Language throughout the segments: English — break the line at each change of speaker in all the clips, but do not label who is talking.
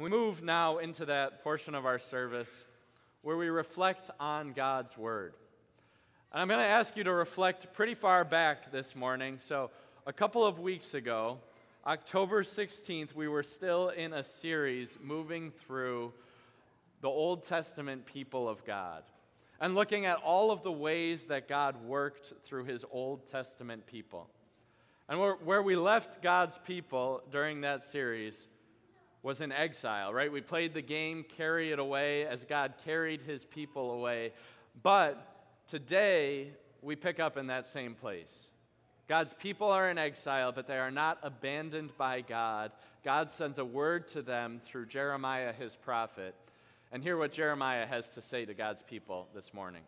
And we move now into that portion of our service where we reflect on God's Word. And I'm going to ask you to reflect pretty far back this morning. So, a couple of weeks ago, October 16th, we were still in a series moving through the Old Testament people of God and looking at all of the ways that God worked through his Old Testament people. And where, where we left God's people during that series was in exile, right? We played the game, Carry It Away, as God carried his people away. But today, we pick up in that same place. God's people are in exile, but they are not abandoned by God. God sends a word to them through Jeremiah, his prophet. And hear what Jeremiah has to say to God's people this morning.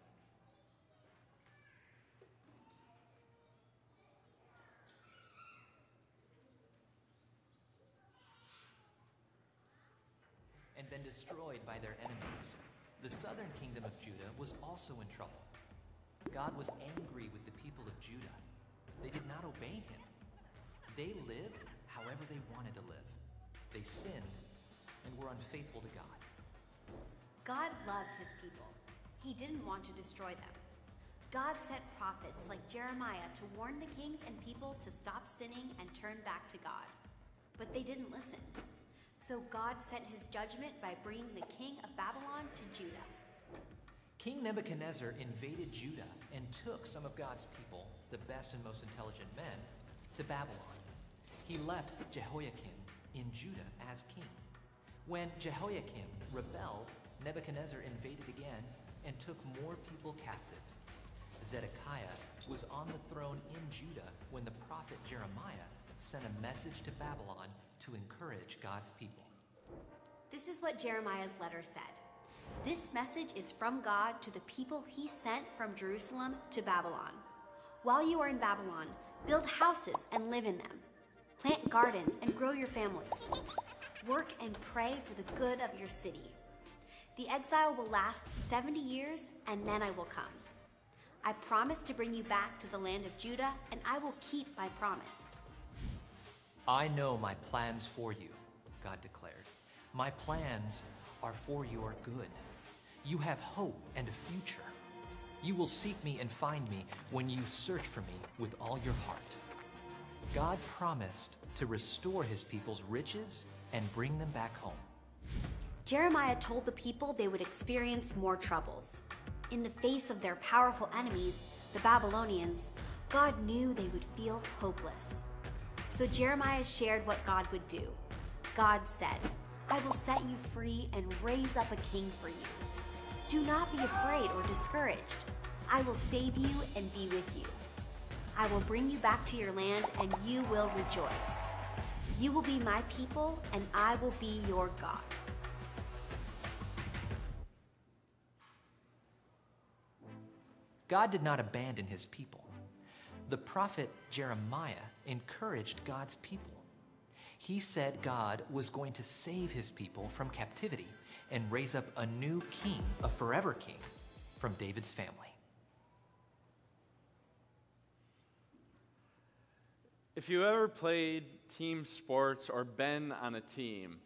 Been destroyed by their enemies. The southern kingdom of Judah was also in trouble. God was angry with the people of Judah. They did not obey him. They lived however they wanted to live. They sinned and were unfaithful to God.
God loved his people. He didn't want to destroy them. God sent prophets like Jeremiah to warn the kings and people to stop sinning and turn back to God. But they didn't listen. So God sent his judgment by bringing the king of Babylon to Judah.
King Nebuchadnezzar invaded Judah and took some of God's people, the best and most intelligent men, to Babylon. He left Jehoiakim in Judah as king. When Jehoiakim rebelled, Nebuchadnezzar invaded again and took more people captive. Zedekiah was on the throne in Judah when the prophet Jeremiah sent a message to Babylon to encourage God's people.
This is what Jeremiah's letter said. This message is from God to the people he sent from Jerusalem to Babylon. While you are in Babylon, build houses and live in them. Plant gardens and grow your families. Work and pray for the good of your city. The exile will last 70 years, and then I will come. I promise to bring you back to the land of Judah, and I will keep my promise.
I know my plans for you, God declared. My plans are for your good. You have hope and a future. You will seek me and find me when you search for me with all your heart. God promised to restore his people's riches and bring them back home.
Jeremiah told the people they would experience more troubles. In the face of their powerful enemies, the Babylonians, God knew they would feel hopeless. So Jeremiah shared what God would do. God said, I will set you free and raise up a king for you. Do not be afraid or discouraged. I will save you and be with you. I will bring you back to your land and you will rejoice. You will be my people and I will be your God.
God did not abandon his people. The prophet Jeremiah encouraged God's people. He said God was going to save his people from captivity and raise up a new king, a forever king, from David's family.
If you ever played team sports or been on a team,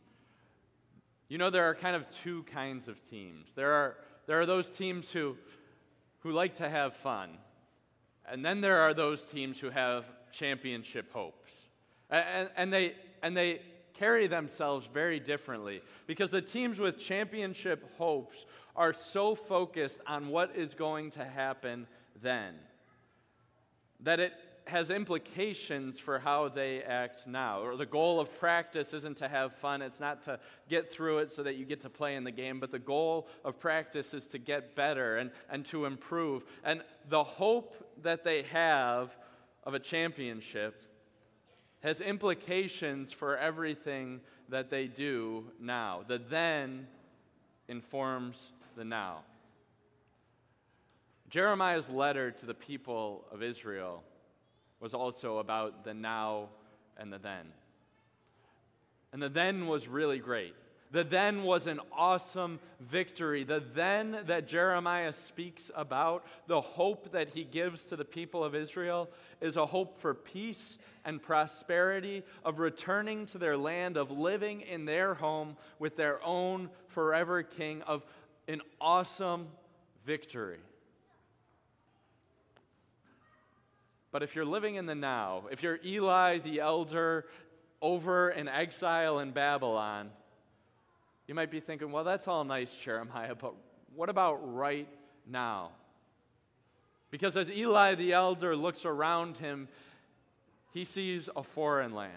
you know there are kind of two kinds of teams. There are, there are those teams who, who like to have fun, and then there are those teams who have championship hopes. And, and, they, and they carry themselves very differently because the teams with championship hopes are so focused on what is going to happen then that it has implications for how they act now. Or the goal of practice isn't to have fun, it's not to get through it so that you get to play in the game, but the goal of practice is to get better and, and to improve. And the hope that they have of a championship has implications for everything that they do now. The then informs the now. Jeremiah's letter to the people of Israel was also about the now and the then. And the then was really great The then was an awesome victory. The then that Jeremiah speaks about, the hope that he gives to the people of Israel, is a hope for peace and prosperity, of returning to their land, of living in their home with their own forever king, of an awesome victory. But if you're living in the now, if you're Eli the elder over in exile in Babylon, you might be thinking, well, that's all nice, Jeremiah, but what about right now? Because as Eli the elder looks around him, he sees a foreign land.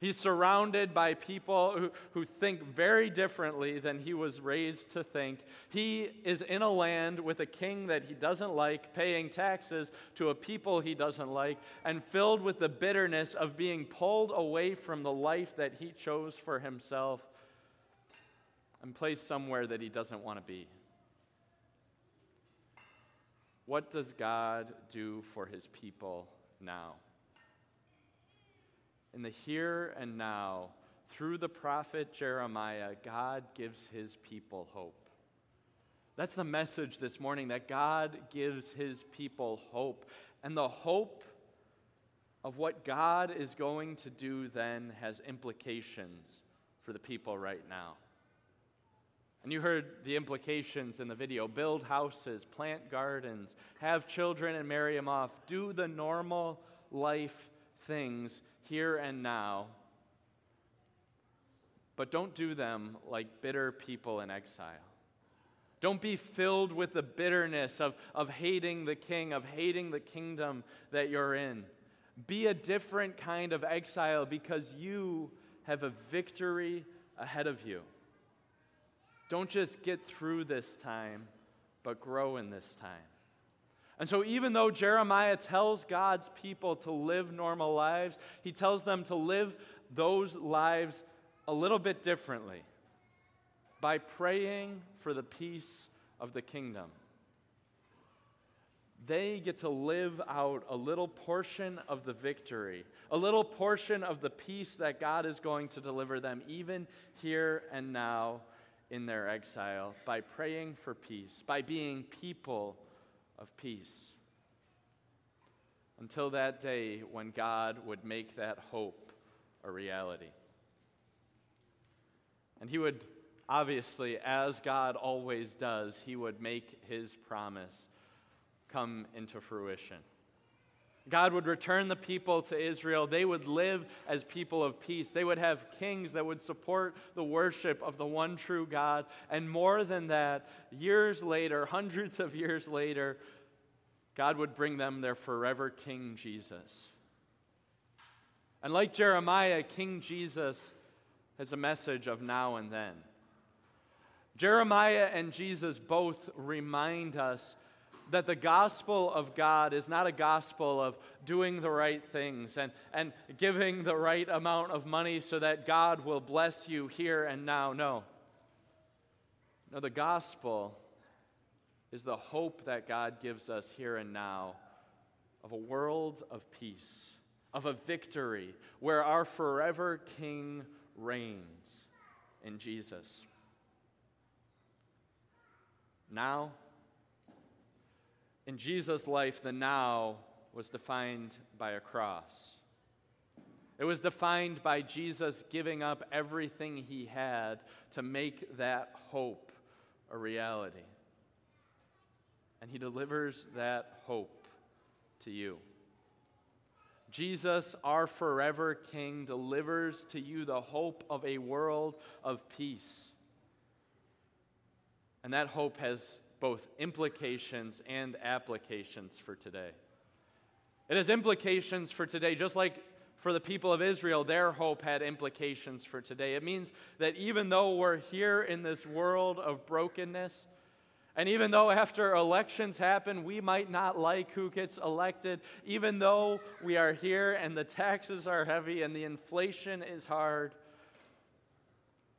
He's surrounded by people who, who think very differently than he was raised to think. He is in a land with a king that he doesn't like, paying taxes to a people he doesn't like, and filled with the bitterness of being pulled away from the life that he chose for himself and placed somewhere that he doesn't want to be. What does God do for his people now? In the here and now, through the prophet Jeremiah, God gives his people hope. That's the message this morning that God gives his people hope. And the hope of what God is going to do then has implications for the people right now. And you heard the implications in the video build houses, plant gardens, have children and marry them off, do the normal life things here and now. But don't do them like bitter people in exile. Don't be filled with the bitterness of, of hating the king, of hating the kingdom that you're in. Be a different kind of exile because you have a victory ahead of you. Don't just get through this time, but grow in this time. And so, even though Jeremiah tells God's people to live normal lives, he tells them to live those lives a little bit differently by praying for the peace of the kingdom. They get to live out a little portion of the victory, a little portion of the peace that God is going to deliver them, even here and now in their exile by praying for peace, by being people of peace. Until that day when God would make that hope a reality. And He would, obviously, as God always does, He would make His promise come into fruition. God would return the people to Israel. They would live as people of peace. They would have kings that would support the worship of the one true God. And more than that, years later, hundreds of years later, God would bring them their forever King Jesus. And like Jeremiah, King Jesus has a message of now and then. Jeremiah and Jesus both remind us that the gospel of God is not a gospel of doing the right things and, and giving the right amount of money so that God will bless you here and now. No. No, the gospel is the hope that God gives us here and now of a world of peace, of a victory where our forever King reigns in Jesus. Now, in Jesus' life, the now was defined by a cross. It was defined by Jesus giving up everything he had to make that hope a reality. And he delivers that hope to you. Jesus, our forever King, delivers to you the hope of a world of peace. And that hope has both implications and applications for today. It has implications for today, just like for the people of Israel, their hope had implications for today. It means that even though we're here in this world of brokenness, and even though after elections happen, we might not like who gets elected, even though we are here and the taxes are heavy and the inflation is hard,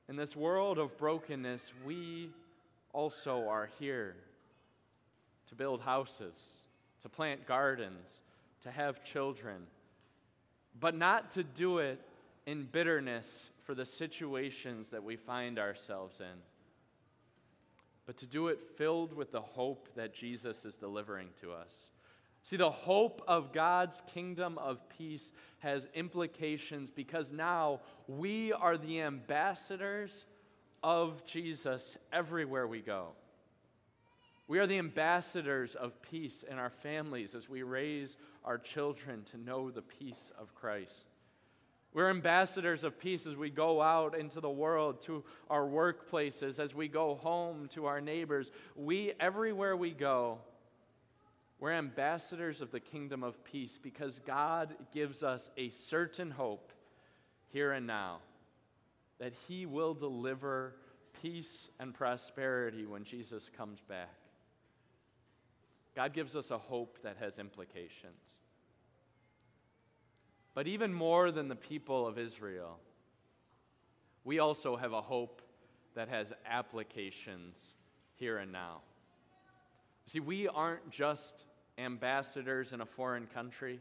in this world of brokenness, we also are here to build houses, to plant gardens, to have children, but not to do it in bitterness for the situations that we find ourselves in, but to do it filled with the hope that Jesus is delivering to us. See, the hope of God's kingdom of peace has implications because now we are the ambassadors of Jesus everywhere we go. We are the ambassadors of peace in our families as we raise our children to know the peace of Christ. We're ambassadors of peace as we go out into the world to our workplaces, as we go home to our neighbors. We, everywhere we go, we're ambassadors of the kingdom of peace because God gives us a certain hope here and now that He will deliver peace and prosperity when Jesus comes back. God gives us a hope that has implications. But even more than the people of Israel, we also have a hope that has applications here and now. See, we aren't just ambassadors in a foreign country,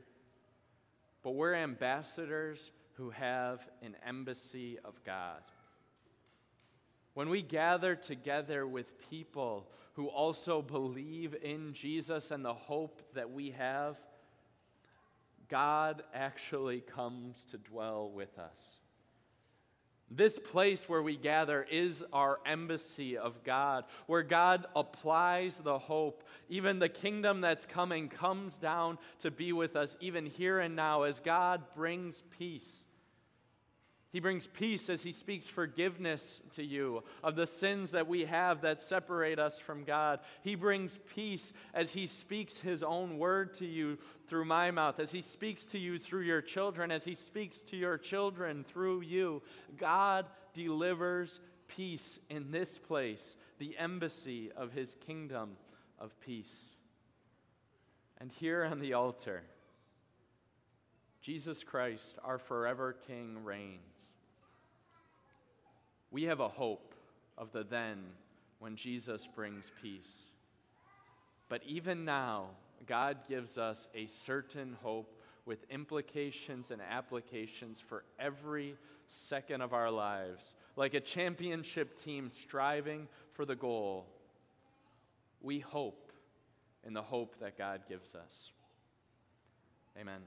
but we're ambassadors who have an embassy of God. When we gather together with people who also believe in Jesus and the hope that we have, God actually comes to dwell with us. This place where we gather is our embassy of God, where God applies the hope. Even the kingdom that's coming comes down to be with us, even here and now, as God brings peace. He brings peace as He speaks forgiveness to you of the sins that we have that separate us from God. He brings peace as He speaks His own word to you through my mouth, as He speaks to you through your children, as He speaks to your children through you. God delivers peace in this place, the embassy of His kingdom of peace. And here on the altar, Jesus Christ, our forever King, reigns. We have a hope of the then when Jesus brings peace. But even now, God gives us a certain hope with implications and applications for every second of our lives. Like a championship team striving for the goal, we hope in the hope that God gives us. Amen.